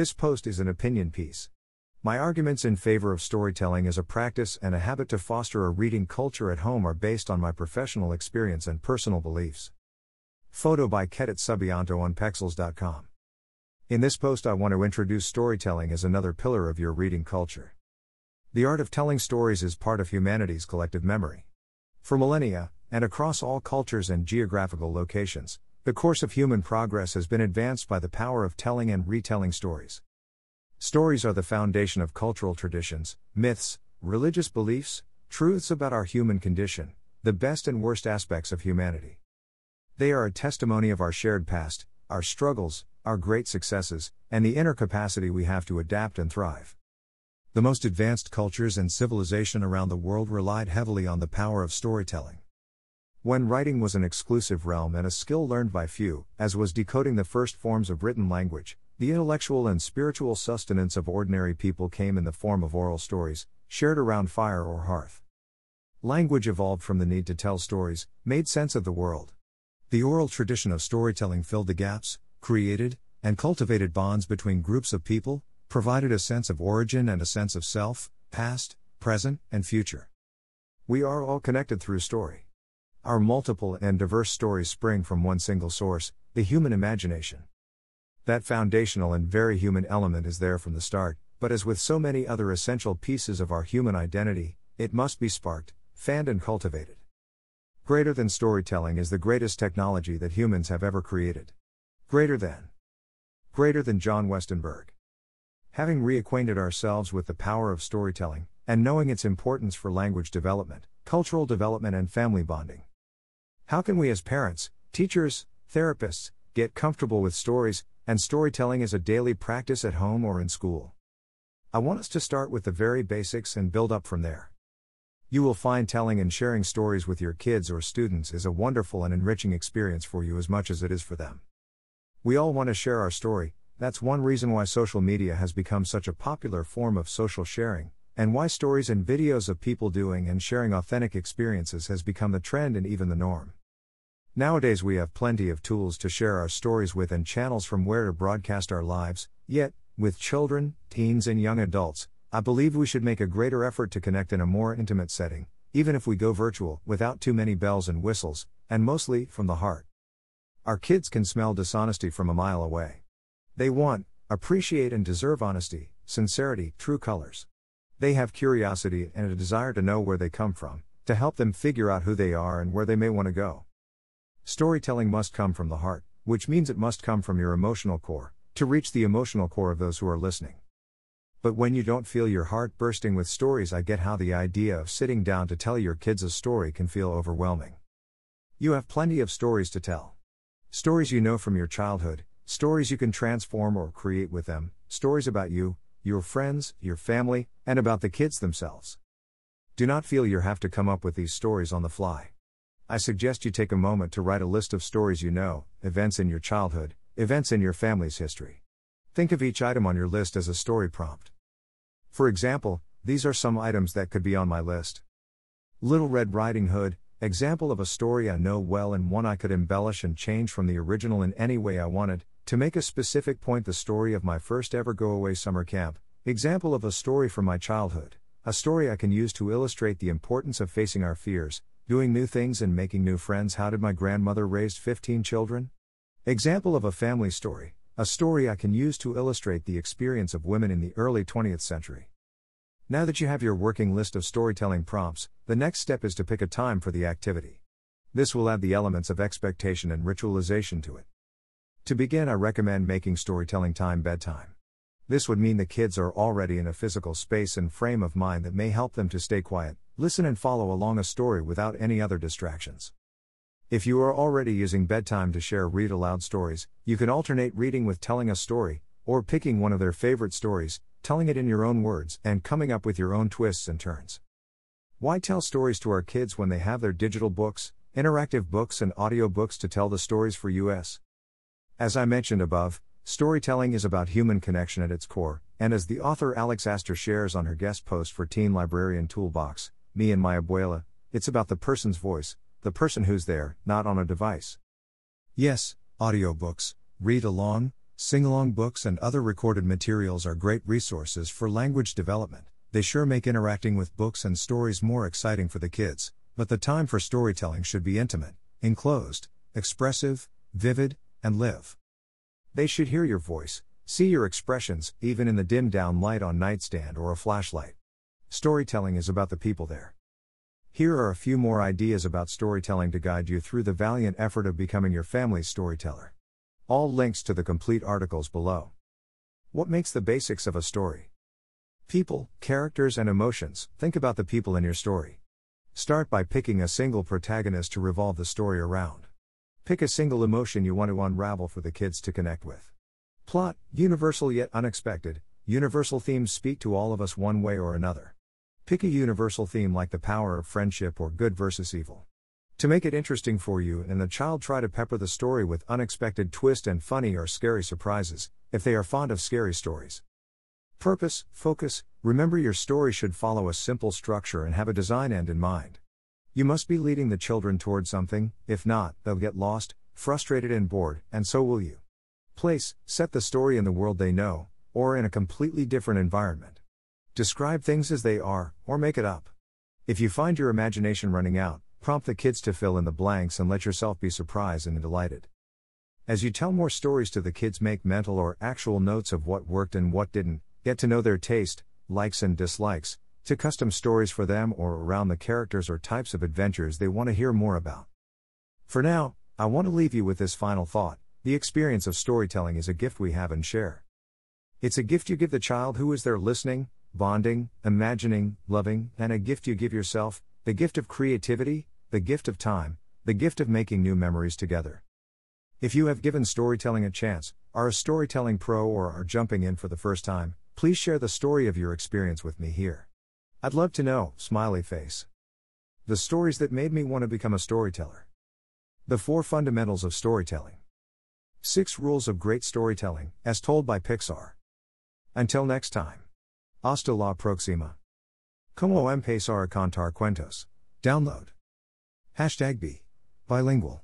This post is an opinion piece. My arguments in favor of storytelling as a practice and a habit to foster a reading culture at home are based on my professional experience and personal beliefs. Photo by Kedit Subianto on Pexels.com. In this post, I want to introduce storytelling as another pillar of your reading culture. The art of telling stories is part of humanity's collective memory. For millennia, and across all cultures and geographical locations, the course of human progress has been advanced by the power of telling and retelling stories. Stories are the foundation of cultural traditions, myths, religious beliefs, truths about our human condition, the best and worst aspects of humanity. They are a testimony of our shared past, our struggles, our great successes, and the inner capacity we have to adapt and thrive. The most advanced cultures and civilization around the world relied heavily on the power of storytelling. When writing was an exclusive realm and a skill learned by few, as was decoding the first forms of written language, the intellectual and spiritual sustenance of ordinary people came in the form of oral stories, shared around fire or hearth. Language evolved from the need to tell stories, made sense of the world. The oral tradition of storytelling filled the gaps, created, and cultivated bonds between groups of people, provided a sense of origin and a sense of self, past, present, and future. We are all connected through story. Our multiple and diverse stories spring from one single source, the human imagination. That foundational and very human element is there from the start, but as with so many other essential pieces of our human identity, it must be sparked, fanned, and cultivated. Greater than storytelling is the greatest technology that humans have ever created. Greater than. Greater than Jon Westenberg. Having reacquainted ourselves with the power of storytelling, and knowing its importance for language development, cultural development, and family bonding. How can we as parents, teachers, therapists, get comfortable with stories, and storytelling as a daily practice at home or in school. I want us to start with the very basics and build up from there. You will find telling and sharing stories with your kids or students is a wonderful and enriching experience for you as much as it is for them. We all want to share our story, that's one reason why social media has become such a popular form of social sharing, and why stories and videos of people doing and sharing authentic experiences has become the trend and even the norm. Nowadays, we have plenty of tools to share our stories with and channels from where to broadcast our lives, yet, with children, teens, and young adults, I believe we should make a greater effort to connect in a more intimate setting, even if we go virtual, without too many bells and whistles, and mostly from the heart. Our kids can smell dishonesty from a mile away. They want, appreciate, and deserve honesty, sincerity, true colors. They have curiosity and a desire to know where they come from, to help them figure out who they are and where they may want to go. Storytelling must come from the heart, which means it must come from your emotional core, to reach the emotional core of those who are listening. But when you don't feel your heart bursting with stories, I get how the idea of sitting down to tell your kids a story can feel overwhelming. You have plenty of stories to tell. Stories you know from your childhood, stories you can transform or create with them, stories about you, your friends, your family, and about the kids themselves. Do not feel you have to come up with these stories on the fly. I suggest you take a moment to write a list of stories you know, events in your childhood, events in your family's history. Think of each item on your list as a story prompt. For example, these are some items that could be on my list Little Red Riding Hood, example of a story I know well and one I could embellish and change from the original in any way I wanted, to make a specific point the story of my first ever go away summer camp, example of a story from my childhood, a story I can use to illustrate the importance of facing our fears, Doing new things and making new friends. How did my grandmother raise 15 children? Example of a family story, a story I can use to illustrate the experience of women in the early 20th century. Now that you have your working list of storytelling prompts, the next step is to pick a time for the activity. This will add the elements of expectation and ritualization to it. To begin, I recommend making storytelling time bedtime. This would mean the kids are already in a physical space and frame of mind that may help them to stay quiet, listen, and follow along a story without any other distractions. If you are already using bedtime to share read aloud stories, you can alternate reading with telling a story, or picking one of their favorite stories, telling it in your own words, and coming up with your own twists and turns. Why tell stories to our kids when they have their digital books, interactive books, and audiobooks to tell the stories for us? As I mentioned above, Storytelling is about human connection at its core, and as the author Alex Astor shares on her guest post for Teen Librarian Toolbox, Me and My Abuela, it's about the person's voice, the person who's there, not on a device. Yes, audiobooks, read along, Sing along books and other recorded materials are great resources for language development. They sure make interacting with books and stories more exciting for the kids, but the time for storytelling should be intimate, enclosed, expressive, vivid, and live. They should hear your voice, see your expressions, even in the dim down light on nightstand or a flashlight. Storytelling is about the people there. Here are a few more ideas about storytelling to guide you through the valiant effort of becoming your family's storyteller. All links to the complete articles below. What makes the basics of a story? People, characters, and emotions. Think about the people in your story. Start by picking a single protagonist to revolve the story around. Pick a single emotion you want to unravel for the kids to connect with. Plot, universal yet unexpected. Universal themes speak to all of us one way or another. Pick a universal theme like the power of friendship or good versus evil. To make it interesting for you and the child, try to pepper the story with unexpected twist and funny or scary surprises, if they are fond of scary stories. Purpose, focus, remember your story should follow a simple structure and have a design end in mind. You must be leading the children toward something, if not, they'll get lost, frustrated, and bored, and so will you. Place, set the story in the world they know, or in a completely different environment. Describe things as they are, or make it up. If you find your imagination running out, Prompt the kids to fill in the blanks and let yourself be surprised and delighted. As you tell more stories to the kids, make mental or actual notes of what worked and what didn't, get to know their taste, likes, and dislikes, to custom stories for them or around the characters or types of adventures they want to hear more about. For now, I want to leave you with this final thought the experience of storytelling is a gift we have and share. It's a gift you give the child who is there listening, bonding, imagining, loving, and a gift you give yourself, the gift of creativity, the gift of time, the gift of making new memories together. If you have given storytelling a chance, are a storytelling pro, or are jumping in for the first time, please share the story of your experience with me here. I'd love to know, smiley face. The stories that made me want to become a storyteller. The four fundamentals of storytelling. Six rules of great storytelling, as told by Pixar. Until next time. Hasta la próxima. Como empezar a contar cuentos. Download. Hashtag B. Bilingual.